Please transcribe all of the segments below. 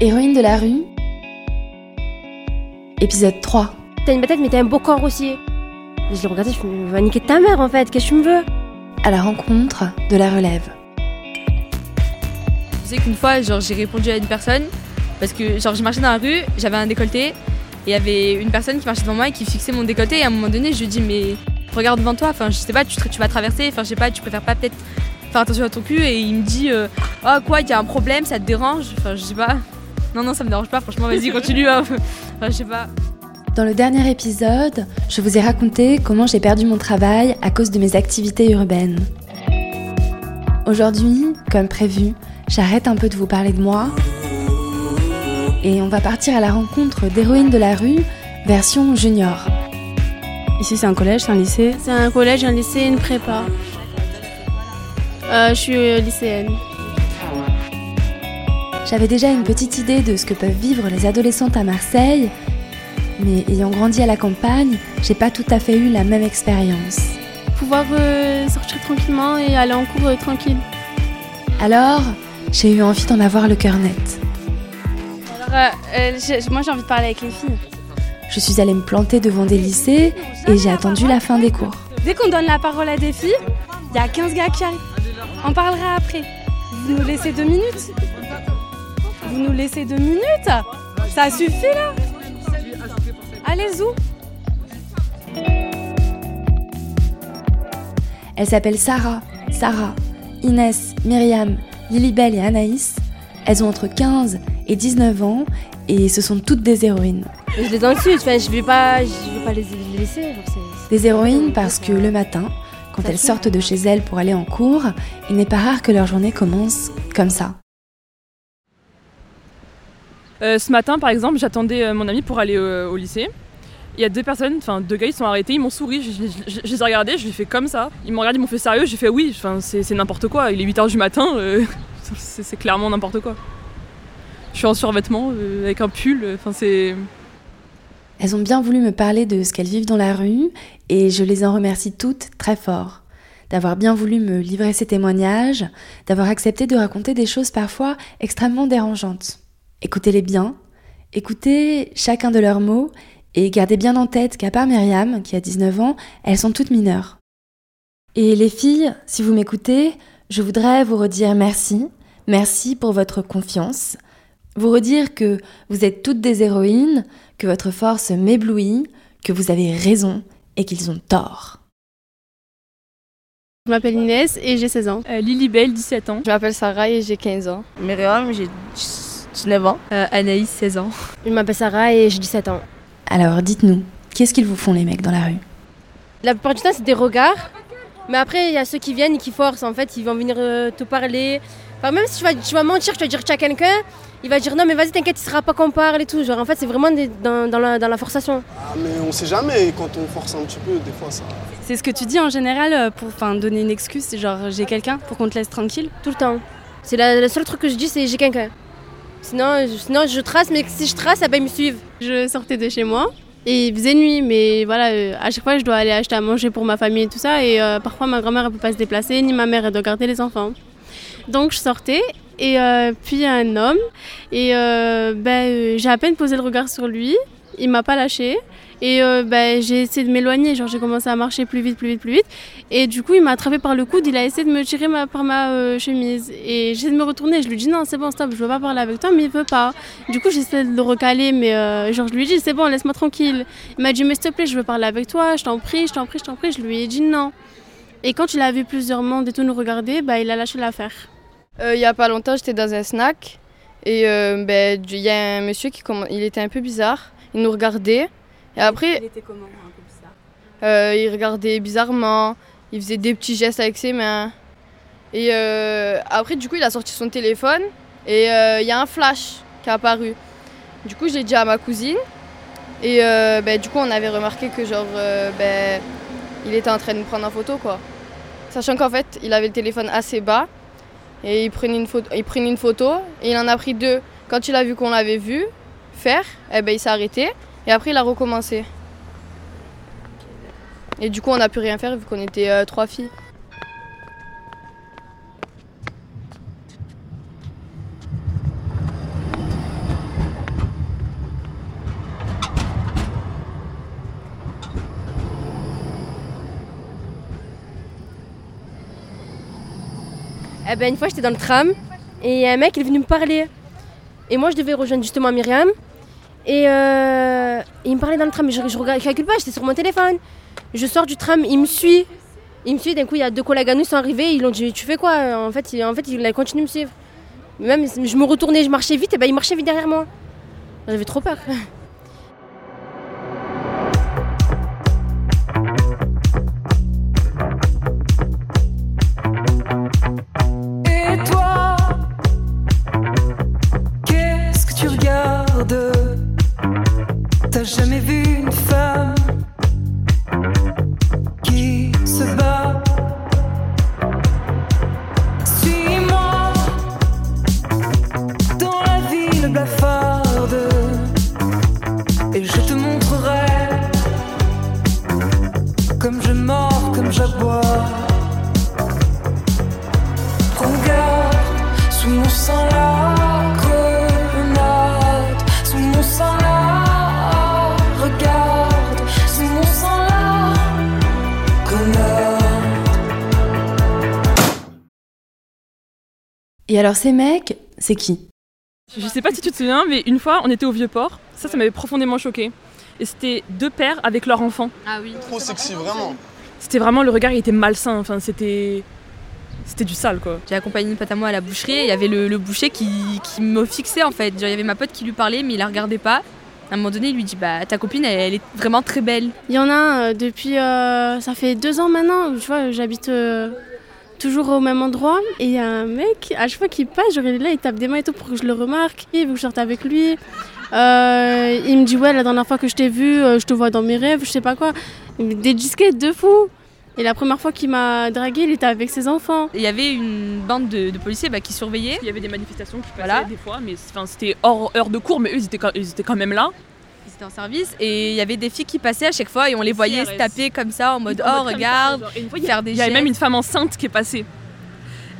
Héroïne de la rue, épisode 3. T'as une tête, mais t'as un beau corps aussi. Je l'ai regardé, je me va niquer ta mère en fait, qu'est-ce que tu me veux? À la rencontre de la relève. Je sais qu'une fois, genre, j'ai répondu à une personne parce que genre, je marchais dans la rue, j'avais un décolleté et il y avait une personne qui marchait devant moi et qui fixait mon décolleté et à un moment donné, je lui dis mais regarde devant toi, enfin je sais pas, tu, tu vas traverser, enfin je sais pas, tu préfères pas peut-être faire attention à ton cul et il me dit euh, oh quoi, il y a un problème, ça te dérange, enfin je sais pas. Non non, ça me dérange pas, franchement, vas-y, continue. Hein. Enfin, je sais pas. Dans le dernier épisode, je vous ai raconté comment j'ai perdu mon travail à cause de mes activités urbaines. Aujourd'hui, comme prévu, j'arrête un peu de vous parler de moi et on va partir à la rencontre d'héroïnes de la rue, version junior. Ici, c'est un collège, c'est un lycée C'est un collège, un lycée, une prépa. Euh, je suis lycéenne. J'avais déjà une petite idée de ce que peuvent vivre les adolescentes à Marseille, mais ayant grandi à la campagne, j'ai pas tout à fait eu la même expérience. Pouvoir euh, sortir tranquillement et aller en cours euh, tranquille. Alors, j'ai eu envie d'en avoir le cœur net. Alors, euh, moi j'ai envie de parler avec les filles. Je suis allée me planter devant des lycées et j'ai attendu la fin des cours. Dès qu'on donne la parole à des filles, il y a 15 gars qui arrivent. On parlera après. Vous nous laissez deux minutes Vous nous laissez deux minutes Ça suffit là Allez, zou Elles s'appellent Sarah, Sarah, Inès, Myriam, Lilibelle et Anaïs. Elles ont entre 15 et 19 ans et ce sont toutes des héroïnes. Je les dans le sud, enfin, je vais pas, je vais pas les, les laisser. genre, Des héroïnes parce que le matin, quand elles sortent de chez elles pour aller en cours, il n'est pas rare que leur journée commence comme ça. Euh, ce matin, par exemple, j'attendais euh, mon ami pour aller euh, au lycée. Il y a deux personnes, enfin deux gars, ils sont arrêtés, ils m'ont souri, je, je- je- je les ai regardés, je les ai fait comme ça. Ils m'ont regardé, ils m'ont fait sérieux, j'ai fait oui, enfin c'est n'importe quoi, il est 8h du matin, c'est clairement n'importe quoi. Je suis en survêtement, avec un pull, enfin c'est... Elles ont bien voulu me parler de ce qu'elles vivent dans la rue et je les en remercie toutes très fort d'avoir bien voulu me livrer ces témoignages, d'avoir accepté de raconter des choses parfois extrêmement dérangeantes. Écoutez-les bien, écoutez chacun de leurs mots et gardez bien en tête qu'à part Myriam, qui a 19 ans, elles sont toutes mineures. Et les filles, si vous m'écoutez, je voudrais vous redire merci, merci pour votre confiance, vous redire que vous êtes toutes des héroïnes, que votre force m'éblouit, que vous avez raison et qu'ils ont tort. Je m'appelle Inès et j'ai 16 ans. Euh, Lily Bell, 17 ans. Je m'appelle Sarah et j'ai 15 ans. Myriam, j'ai 19 ans. Euh, Anaïs, 16 ans. Je m'appelle Sarah et j'ai 17 ans. Alors dites-nous, qu'est-ce qu'ils vous font les mecs dans la rue? La plupart du temps, c'est des regards. Mais après, il y a ceux qui viennent et qui forcent. En fait, ils vont venir euh, te parler. Enfin, même si tu vas, tu vas mentir, tu vas dire tu as quelqu'un, il va dire non, mais vas-y, t'inquiète, il sera pas qu'on parle et tout. Genre, en fait, c'est vraiment des- dans, dans la, dans la forçation. Ah, mais on sait jamais, quand on force un petit peu, des fois ça. C'est ce que tu dis en général euh, pour donner une excuse, c'est genre j'ai quelqu'un pour qu'on te laisse tranquille? Tout le temps. C'est la- le seul truc que je dis, c'est j'ai quelqu'un. Sinon je, sinon, je trace, mais si je trace, ben, ils me suivent. Je sortais de chez moi et il faisait nuit, mais voilà, euh, à chaque fois je dois aller acheter à manger pour ma famille et tout ça, et euh, parfois ma grand-mère elle peut pas se déplacer, ni ma mère elle doit garder les enfants. Donc je sortais et euh, puis un homme et euh, ben, j'ai à peine posé le regard sur lui, il m'a pas lâché. Et euh, ben, j'ai essayé de m'éloigner, genre j'ai commencé à marcher plus vite, plus vite, plus vite. Et du coup, il m'a attrapé par le coude, il a essayé de me tirer ma- par ma euh, chemise. Et j'ai de me retourner, je lui dis non, c'est bon, stop, je veux pas parler avec toi, mais il veut pas. Du coup, j'essaie de le recaler, mais euh, genre je lui dit c'est bon, laisse-moi tranquille. Il m'a dit mais s'il te plaît, je veux parler avec toi, je t'en prie, je t'en prie, je t'en prie. Je lui ai dit non. Et quand il a vu plusieurs mondes et tout nous regarder, bah, il a lâché l'affaire. Euh, il y a pas longtemps, j'étais dans un snack et ben, il y a un monsieur qui il était un peu bizarre. Il nous regardait et après était comment un peu bizarre euh, il regardait bizarrement, il faisait des petits gestes avec ses mains. Et euh, après du coup, il a sorti son téléphone et euh, il y a un flash qui est apparu. Du coup, j'ai dit à ma cousine et ben, du coup, on avait remarqué que genre ben, il était en train de nous prendre en photo quoi. Sachant qu'en fait, il avait le téléphone assez bas et il prenait une photo, il prenait une photo et il en a pris deux. Quand il a vu qu'on l'avait vu faire, eh ben, il s'est arrêté et après il a recommencé. Et du coup, on n'a pu rien faire vu qu'on était euh, trois filles. Eh ben, une fois, j'étais dans le tram et un mec il est venu me parler. Et moi, je devais rejoindre justement Myriam. Et euh, il me parlait dans le tram, mais je, je, regarde, je calcule pas, j'étais sur mon téléphone. Je sors du tram, il me suit. Il me suit, d'un coup, il y a deux collègues à nous qui sont arrivés, ils l'ont dit Tu fais quoi? En fait, il, en fait, il a continué de me suivre. Même, je me retournais, je marchais vite, et ben il marchait vite derrière moi. J'avais trop peur. Et alors ces mecs, c'est qui Je sais pas si tu te souviens, mais une fois, on était au Vieux-Port. Ça, ça m'avait profondément choqué. Et c'était deux pères avec leur enfant. Ah oui. Trop sexy, vraiment. C'était vraiment, le regard, il était malsain. Enfin, c'était. C'était du sale, quoi. J'ai accompagné une pote à moi à la boucherie et il y avait le, le boucher qui, qui me fixait en fait. Genre, il y avait ma pote qui lui parlait mais il la regardait pas. À un moment donné, il lui dit Bah, ta copine, elle, elle est vraiment très belle. Il y en a un euh, depuis. euh, ça fait deux ans maintenant, tu vois, j'habite euh, toujours au même endroit. Et il y a un mec, à chaque fois qu'il passe, genre, il est là, il tape des mains et tout pour que je le remarque. Il veut que je sorte avec lui. Euh, il me dit Ouais, la dernière fois que je t'ai vu, euh, je te vois dans mes rêves, je sais pas quoi. Des disquettes de fou. Et la première fois qu'il m'a dragué, il était avec ses enfants. Il y avait une bande de, de policiers bah, qui surveillaient. Il y avait des manifestations qui passaient Voilà. des fois, mais c'était hors heure de cours, mais eux, ils étaient quand, ils étaient quand même là. Ils étaient en service et il y avait des filles qui passaient à chaque fois et on les voyait se taper comme ça en mode En Oh, mode comme ça, regarde. genre, fois, faire des Il y avait même une femme enceinte qui est passée.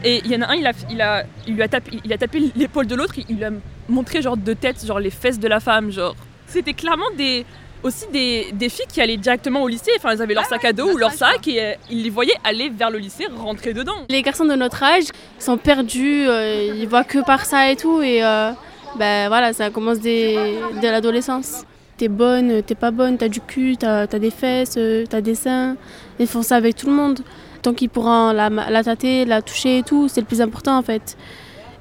Et il y en a un, il, a, il, a, il lui a tapé, il a tapé l'épaule de l'autre, il, il lui a montré genre de tête, genre les fesses de la femme, genre. C'était clairement des, aussi des, des filles qui allaient directement au lycée, enfin elles avaient leur sac à dos ou leur sac et euh, ils les voyaient aller vers le lycée, rentrer dedans. Les garçons de notre âge sont perdus, euh, ils voient que par ça et tout. Et euh, ben voilà, ça commence dès, dès l'adolescence. T'es bonne, t'es pas bonne, t'as du cul, t'as as des fesses, euh, t'as des seins. Ils font ça avec tout le monde. Tant qu'ils pourront la, la tâter, la toucher et tout, c'est le plus important en fait.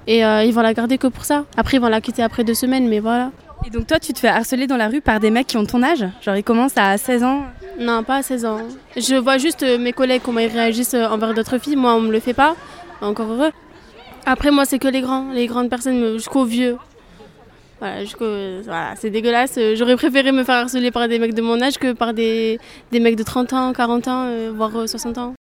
Et euh, ils vont la garder que pour ça. Après, ils vont la quitter après deux semaines, mais voilà. Et donc toi, tu te fais harceler dans la rue par des mecs qui ont ton âge? Genre ils commencent à 16 ans? Non, pas à 16 ans. Je vois juste euh, mes collègues comment ils réagissent envers d'autres filles. Moi, on me le fait pas. Encore heureux. Après, moi, c'est que les grands, les grandes personnes jusqu'aux vieux. Voilà, euh, voilà, c'est dégueulasse. Euh, J'aurais préféré me faire harceler par des mecs de mon âge que par des, des mecs de 30 ans, 40 ans, euh, voire euh, 60 ans.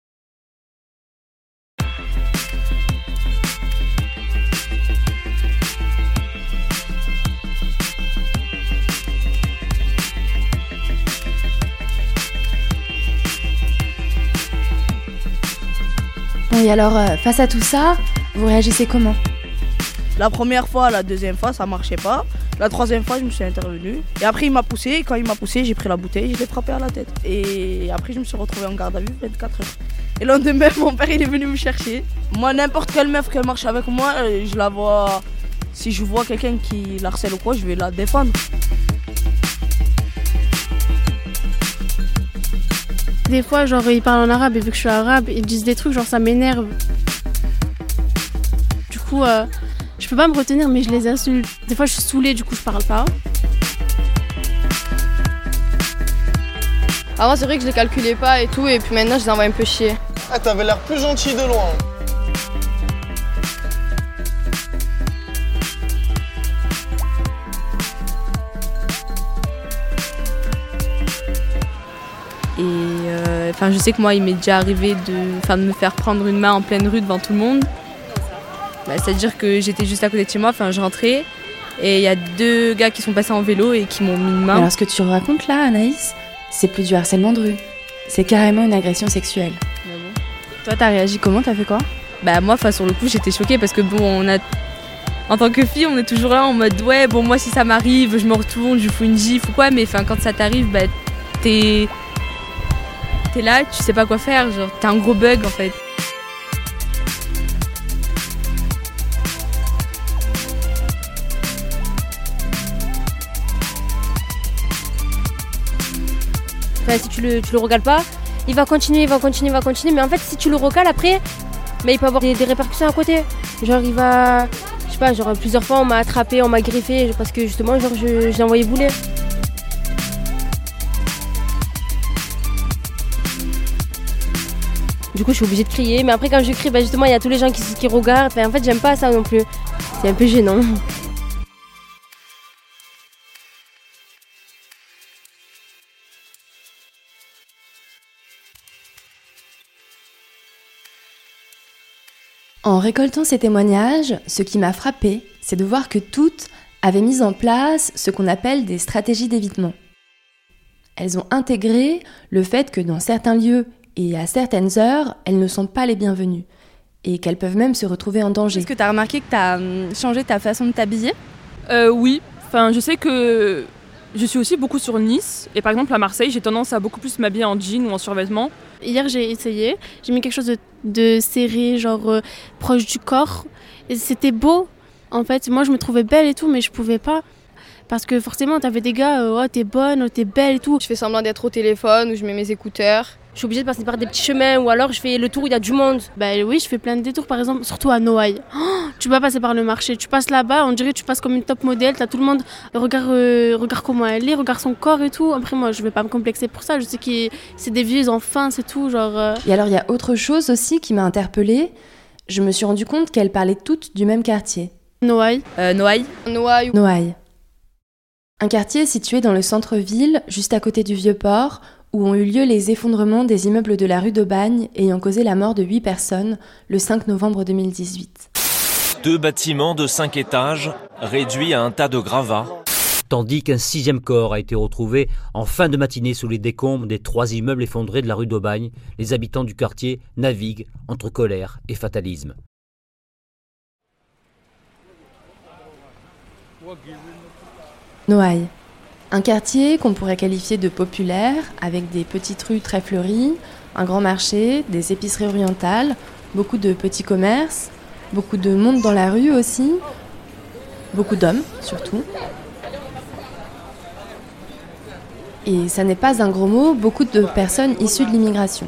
Bon, et alors, euh, face à tout ça, vous réagissez comment? La première fois, la deuxième fois, ça marchait pas. La troisième fois, je me suis intervenue. Et après, il m'a poussé. Et quand il m'a poussé, j'ai pris la bouteille, je l'ai frappé à la tête. Et après, je me suis retrouvée en garde à vue 24 heures. Et le lendemain, mon père, il est venu me chercher. Moi, n'importe quelle meuf qui marche avec moi, euh, je la vois. Si je vois quelqu'un qui la harcèle ou quoi, je vais la défendre. Des fois, genre, ils parlent en arabe et vu que je suis arabe, ils disent des trucs, genre, ça m'énerve. Du coup, euh, je peux pas me retenir, mais je les insulte. Des fois, je suis saoulée, du coup, je parle pas. Avant, c'est vrai que je les calculais pas et tout, et puis maintenant, je les envoie un peu chier. Ah, t'avais l'air plus gentil de loin. Et euh, enfin, je sais que moi, il m'est déjà arrivé de, enfin, de me faire prendre une main en pleine rue devant tout le monde. Bah, C'est-à-dire que j'étais juste à côté de chez moi, enfin, je rentrais. Et il y a deux gars qui sont passés en vélo et qui m'ont mis une main. Alors, ce que tu racontes là, Anaïs, c'est plus du harcèlement de rue. C'est carrément une agression sexuelle. Toi, t'as réagi comment? T'as fait quoi? Bah moi, enfin, sur le coup, j'étais choquée parce que bon, on a... En tant que fille, on est toujours là en mode ouais, bon, moi, si ça m'arrive, je me retourne, je fous une gifle ou quoi, mais enfin, quand ça t'arrive, bah, t'es. T'es là, tu sais pas quoi faire, genre, t'es un gros bug en fait. Si tu le, tu le regales pas, il va continuer, il va continuer, il va continuer. Mais en fait, si tu le recales après, il peut avoir des, répercussions à côté. Genre, il va. Je sais pas, genre plusieurs fois on m'a attrapé, on m'a griffé parce que justement, genre, je, je l'ai envoyé bouler. Du coup, je suis obligée de crier. Mais après, quand je crie, bah, justement, il y a tous les gens qui, qui regardent. Enfin, en fait, j'aime pas ça non plus. C'est un peu gênant. En récoltant ces témoignages, ce qui m'a frappé, c'est de voir que toutes avaient mis en place ce qu'on appelle des stratégies d'évitement. Elles ont intégré le fait que dans certains lieux et à certaines heures, elles ne sont pas les bienvenues et qu'elles peuvent même se retrouver en danger. Est-ce que tu as remarqué que tu as changé ta façon de t'habiller? Euh, oui, enfin, je sais que je suis aussi beaucoup sur Nice. Et par exemple, à Marseille, j'ai tendance à beaucoup plus m'habiller en jean ou en survêtement. Hier, j'ai essayé. J'ai mis quelque chose de, de serré, genre euh, proche du corps. Et c'était beau. En fait, moi, je me trouvais belle et tout, mais je pouvais pas. Parce que forcément, t'avais des gars, euh, oh, t'es bonne, oh, t'es belle et tout. Je fais semblant d'être au téléphone ou je mets mes écouteurs. Je suis obligée de passer par des petits chemins ou alors je fais le tour où il y a du monde. Bah oui, je fais plein de détours, par exemple, surtout à Noailles. Oh, tu vas passer par le marché, tu passes là-bas, on dirait que tu passes comme une top modèle, t'as tout le monde, regarde, euh, regarde comment elle est, regarde son corps et tout. Après, moi, je vais pas me complexer pour ça, je sais que c'est des vieux enfants, c'est tout, genre. euh, Et alors il y a autre chose aussi qui m'a interpellée. Je me suis rendu compte qu'elles parlaient toutes du même quartier, Noailles. Euh, Noailles. Noailles. Noailles. Un quartier situé dans le centre-ville, juste à côté du Vieux-Port, où ont eu lieu les effondrements des immeubles de la rue d'Aubagne ayant causé la mort de 8 personnes le 5 novembre 2018. Deux bâtiments de 5 étages réduits à un tas de gravats. Tandis qu'un sixième corps a été retrouvé en fin de matinée sous les décombres des trois immeubles effondrés de la rue d'Aubagne, les habitants du quartier naviguent entre colère et fatalisme. Noailles. Un quartier qu'on pourrait qualifier de populaire, avec des petites rues très fleuries, un grand marché, des épiceries orientales, beaucoup de petits commerces, beaucoup de monde dans la rue aussi, beaucoup d'hommes surtout. Et ça n'est pas un gros mot, beaucoup de personnes issues de l'immigration.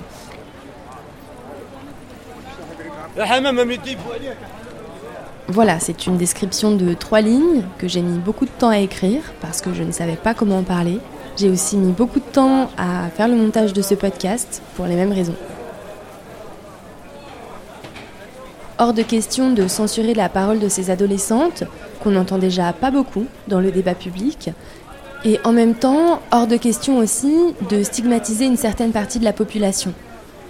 Voilà, c'est une description de trois lignes que j'ai mis beaucoup de temps à écrire parce que je ne savais pas comment en parler. J'ai aussi mis beaucoup de temps à faire le montage de ce podcast pour les mêmes raisons. Hors de question de censurer la parole de ces adolescentes, qu'on n'entend déjà pas beaucoup dans le débat public, et en même temps, hors de question aussi de stigmatiser une certaine partie de la population.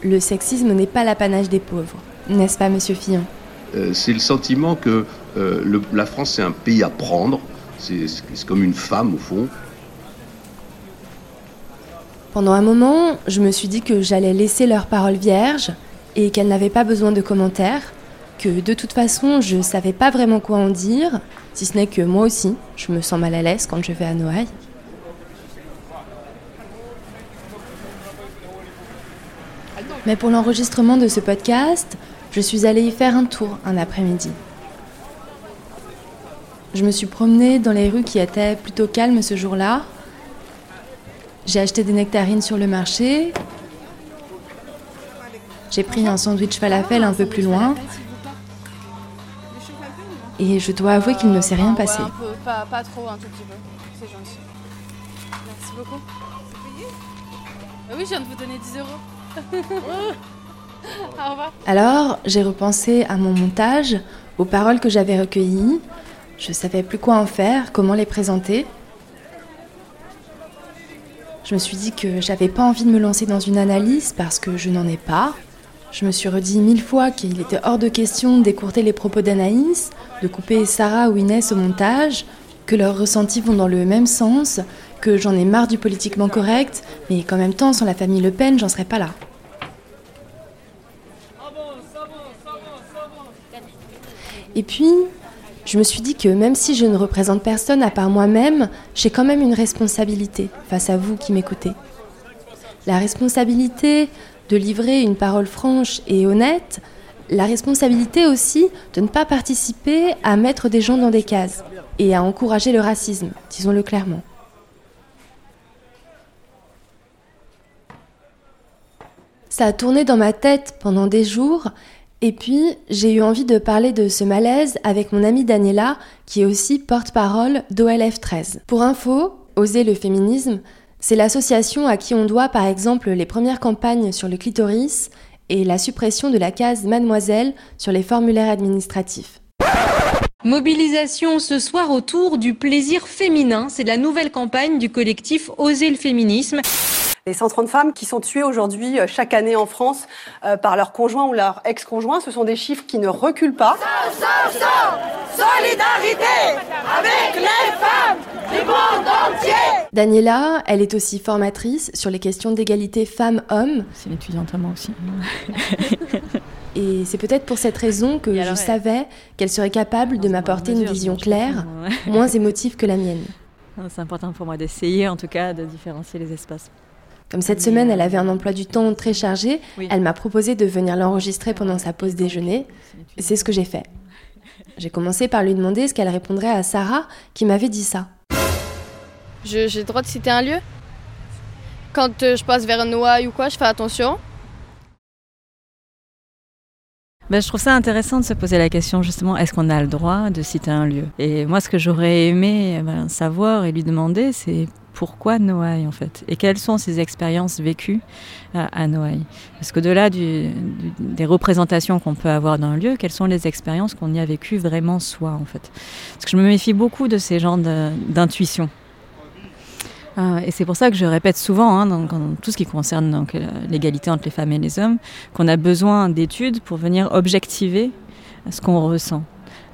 Le sexisme n'est pas l'apanage des pauvres, n'est-ce pas, monsieur Fillon? C'est le sentiment que euh, la France c'est un pays à prendre. C'est comme une femme au fond. Pendant un moment, je me suis dit que j'allais laisser leur parole vierge et qu'elles n'avaient pas besoin de commentaires, que de toute façon, je savais pas vraiment quoi en dire, si ce n'est que moi aussi, je me sens mal à l'aise quand je vais à Noailles. Mais pour l'enregistrement de ce podcast, je suis allée y faire un tour un après-midi. Je me suis promenée dans les rues qui étaient plutôt calmes ce jour-là, j'ai acheté des nectarines sur le marché. J'ai pris un sandwich falafel un peu plus loin. Et je dois avouer qu'il ne s'est rien passé. Pas, pas trop, un tout petit peu. C'est gentil. Merci beaucoup. Ah oui, je viens de vous donner 10 euros. Alors, j'ai repensé à mon montage, aux paroles que j'avais recueillies. Je savais plus quoi en faire, comment les présenter. Je me suis dit que j'avais pas envie de me lancer dans une analyse parce que je n'en ai pas. Je me suis redit mille fois qu'il était hors de question d'écourter les propos d'Anaïs, de couper Sarah ou Inès au montage, que leurs ressentis vont dans le même sens, que j'en ai marre du politiquement correct, mais qu'en même temps, sans la famille Le Pen, j'en serais pas là. Et puis, je me suis dit que même si je ne représente personne à part moi-même, j'ai quand même une responsabilité face à vous qui m'écoutez. La responsabilité de livrer une parole franche et honnête, la responsabilité aussi de ne pas participer à mettre des gens dans des cases et à encourager le racisme, disons-le clairement. Ça a tourné dans ma tête pendant des jours, et puis j'ai eu envie de parler de ce malaise avec mon amie Daniela, qui est aussi porte-parole d'OLF 13. Pour info, Oser le féminisme, c'est l'association à qui on doit par exemple les premières campagnes sur le clitoris et la suppression de la case mademoiselle sur les formulaires administratifs. Mobilisation ce soir autour du plaisir féminin. C'est la nouvelle campagne du collectif Oser le féminisme. Les 130 femmes qui sont tuées aujourd'hui euh, chaque année en France euh, par leur conjoint ou leur ex-conjoint, ce sont des chiffres qui ne reculent pas. Solidarité avec les femmes du monde entier Daniela, elle est aussi formatrice sur les questions d'égalité femmes-hommes. C'est une étudiante à moi aussi. Et c'est peut-être pour cette raison que je savais qu'elle serait capable de m'apporter une vision claire, moins émotive que la mienne. C'est important pour moi d'essayer en tout cas de différencier les espaces. Comme cette semaine, elle avait un emploi du temps très chargé, elle m'a proposé de venir l'enregistrer pendant sa pause déjeuner. C'est ce que j'ai fait. J'ai commencé par lui demander ce qu'elle répondrait à Sarah qui m'avait dit ça. Je- J'ai le droit de citer un lieu? Quand euh, je passe vers Noailles ou quoi, je fais attention. Ben, je trouve ça intéressant de se poser la question justement, est-ce qu'on a le droit de citer un lieu? Et moi, ce que j'aurais aimé ben, savoir et lui demander, c'est pourquoi Noailles en fait? Et quelles sont ses expériences vécues à, à Noailles? Parce qu'au-delà des représentations qu'on peut avoir d'un lieu, quelles sont les expériences qu'on y a vécues vraiment soi en fait? Parce que je me méfie beaucoup de ces genres d'intuitions. Euh, et c'est pour ça que je répète souvent, hein, dans, tout ce qui concerne donc, euh, l'égalité entre les femmes et les hommes, qu'on a besoin d'études pour venir objectiver ce qu'on ressent,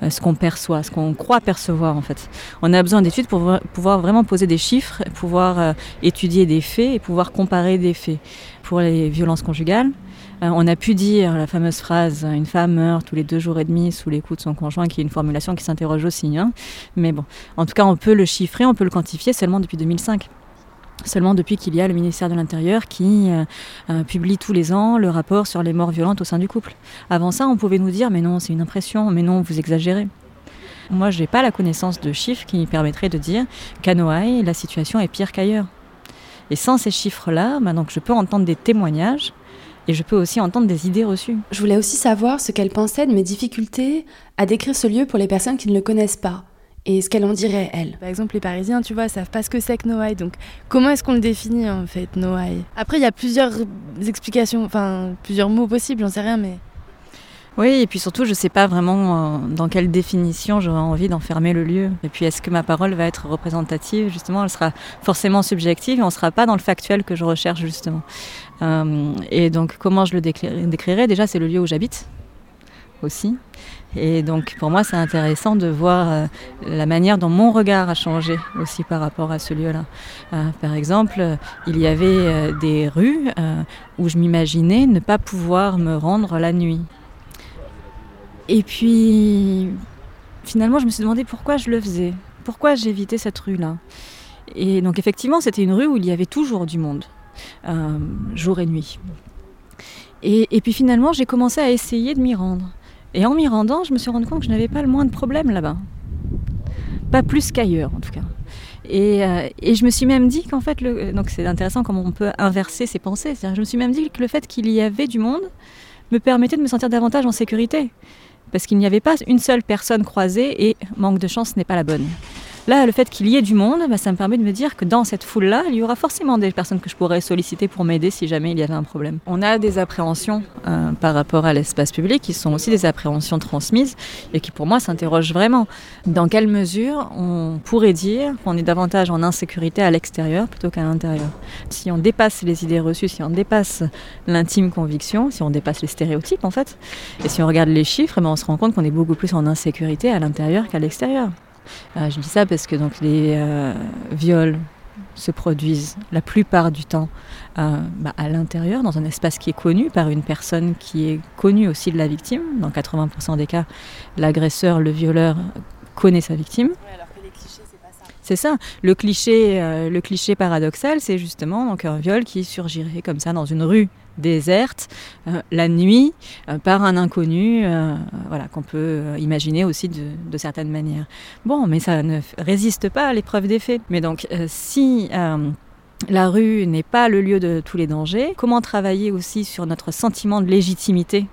euh, ce qu'on perçoit, ce qu'on croit percevoir en fait. On a besoin d'études pour vo- pouvoir vraiment poser des chiffres, pouvoir euh, étudier des faits et pouvoir comparer des faits. Pour les violences conjugales, euh, on a pu dire la fameuse phrase « une femme meurt tous les deux jours et demi sous les coups de son conjoint », qui est une formulation qui s'interroge aussi. hein. Mais bon, en tout cas, on peut le chiffrer, on peut le quantifier seulement depuis 2005. Seulement depuis qu'il y a le ministère de l'Intérieur qui euh, euh, publie tous les ans le rapport sur les morts violentes au sein du couple. Avant ça, on pouvait nous dire mais non, c'est une impression, mais non, vous exagérez. Moi, je n'ai pas la connaissance de chiffres qui me permettraient de dire qu'à Noailles, la situation est pire qu'ailleurs. Et sans ces chiffres-là, bah, donc, je peux entendre des témoignages et je peux aussi entendre des idées reçues. Je voulais aussi savoir ce qu'elle pensait de mes difficultés à décrire ce lieu pour les personnes qui ne le connaissent pas. Et ce qu'elle en dirait, elle. Par exemple, les Parisiens, tu vois, savent pas ce que c'est que Noailles. Donc, comment est-ce qu'on le définit en fait, Noailles? Après, il y a plusieurs explications, enfin, plusieurs mots possibles, j'en sais rien, mais. Oui, et puis surtout, je ne sais pas vraiment euh, dans quelle définition j'aurais envie d'enfermer le lieu. Et puis, est-ce que ma parole va être représentative? Justement, elle sera forcément subjective et on ne sera pas dans le factuel que je recherche, justement. Euh, et donc, comment je le décri- décrirais? Déjà, c'est le lieu où j'habite aussi. Et donc, pour moi, c'est intéressant de voir euh, la manière dont mon regard a changé aussi par rapport à ce lieu-là. Par exemple, il y avait des rues où je m'imaginais ne pas pouvoir me rendre la nuit. Et puis, finalement, je me suis demandé pourquoi je le faisais, pourquoi j'évitais cette rue-là? Et donc, effectivement, c'était une rue où il y avait toujours du monde, euh, jour et nuit. Et, puis finalement, j'ai commencé à essayer de m'y rendre. Et en m'y rendant, je me suis rendu compte que je n'avais pas le moins de problèmes là-bas. Pas plus qu'ailleurs, en tout cas. Et, euh, je me suis même dit qu'en fait, donc c'est intéressant comment on peut inverser ses pensées. Je me suis même dit que le fait qu'il y avait du monde me permettait de me sentir davantage en sécurité. Parce qu'il n'y avait pas une seule personne croisée et manque de chance n'est pas la bonne. Là, le fait qu'il y ait du monde, bah, ça me permet de me dire que dans cette foule-là, il y aura forcément des personnes que je pourrais solliciter pour m'aider si jamais il y avait un problème. On a des appréhensions euh, par rapport à l'espace public qui sont aussi des appréhensions transmises et qui pour moi s'interrogent vraiment. Dans quelle mesure on pourrait dire qu'on est davantage en insécurité à l'extérieur plutôt qu'à l'intérieur? Si on dépasse les idées reçues, si on dépasse l'intime conviction, si on dépasse les stéréotypes en fait, et si on regarde les chiffres, eh ben, on se rend compte qu'on est beaucoup plus en insécurité à l'intérieur qu'à l'extérieur. Euh, je dis ça parce que donc les euh, viols se produisent la plupart du temps euh, bah, à l'intérieur, dans un espace qui est connu par une personne qui est connue aussi de la victime. Dans 80% des cas, l'agresseur, le violeur connaît sa victime. C'est ça. Le cliché, euh, le cliché paradoxal, c'est justement donc un viol qui surgirait comme ça dans une rue déserte, euh, la nuit, euh, par un inconnu, euh, voilà, qu'on peut imaginer aussi de, de certaines manières. Bon, mais ça ne résiste pas à l'épreuve des faits. Mais donc, si la rue n'est pas le lieu de tous les dangers. Comment travailler aussi sur notre sentiment de légitimité?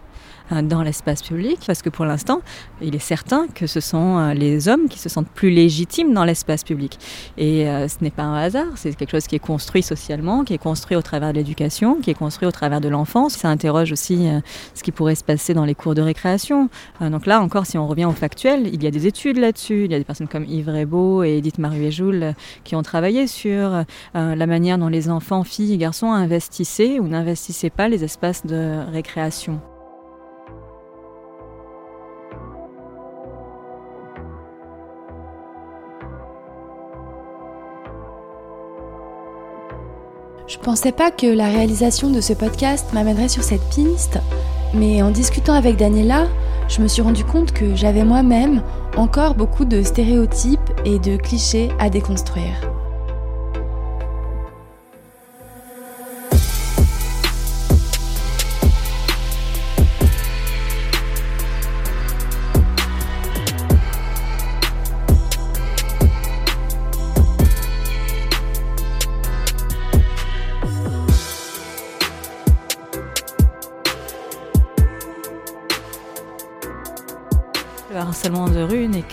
Dans l'espace public, parce que pour l'instant, il est certain que ce sont euh, les hommes qui se sentent plus légitimes dans l'espace public. Et euh, ce n'est pas un hasard, c'est quelque chose qui est construit socialement, qui est construit au travers de l'éducation, qui est construit au travers de l'enfance. Ça interroge aussi ce qui pourrait se passer dans les cours de récréation. donc là encore, si on revient au factuel, il y a des études là-dessus, il y a des personnes comme Yves Rebaud et Edith Maruet-Joule qui ont travaillé sur la manière dont les enfants, filles et garçons investissaient ou n'investissaient pas les espaces de récréation. Je pensais pas que la réalisation de ce podcast m'amènerait sur cette piste, mais en discutant avec Daniela, je me suis rendu compte que j'avais moi-même encore beaucoup de stéréotypes et de clichés à déconstruire.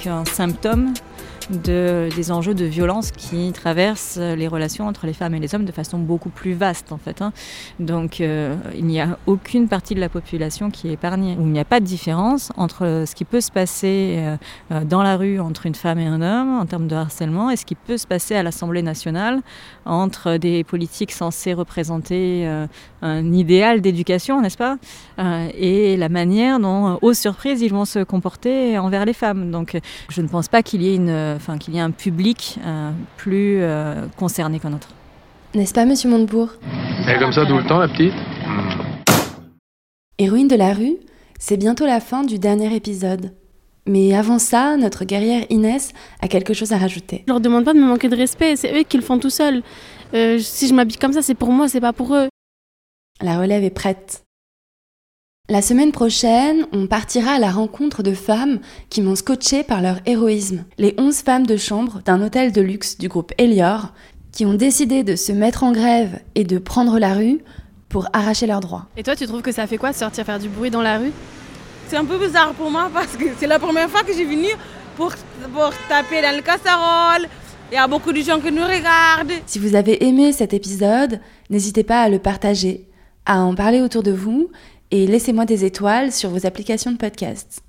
Qu'un symptôme de, des enjeux de violence qui traversent les relations entre les femmes et les hommes de façon beaucoup plus vaste en fait. Hein. Donc euh, il n'y a aucune partie de la population qui est épargnée. Il n'y a pas de différence entre ce qui peut se passer euh, euh, dans la rue entre une femme et un homme en termes de harcèlement et ce qui peut se passer à l'Assemblée nationale entre des politiques censées représenter un idéal d'éducation, n'est-ce pas Et la manière dont, aux surprises, ils vont se comporter envers les femmes. Donc je ne pense pas qu'il y ait une enfin qu'il y ait un public euh, plus euh, concerné qu'un autre. N'est-ce pas, Monsieur Montebourg? Elle comme ça tout le temps, la petite? Héroïne de la rue, c'est bientôt la fin du dernier épisode. Mais avant ça, notre guerrière Inès a quelque chose à rajouter. Je leur demande pas de me manquer de respect, c'est eux qui le font tout seuls. Euh, si je m'habille comme ça, c'est pour moi, c'est pas pour eux. La relève est prête. La semaine prochaine, on partira à la rencontre de femmes qui m'ont scotché par leur héroïsme. Les 11 femmes de chambre d'un hôtel de luxe du groupe Elior qui ont décidé de se mettre en grève et de prendre la rue pour arracher leurs droits. Et toi, tu trouves que ça fait quoi de sortir faire du bruit dans la rue? C'est un peu bizarre pour moi parce que c'est la première fois que j'ai venu pour, pour taper dans le casserole. Il y a beaucoup de gens qui nous regardent. Si vous avez aimé cet épisode, n'hésitez pas à le partager, à en parler autour de vous et laissez-moi des étoiles sur vos applications de podcast.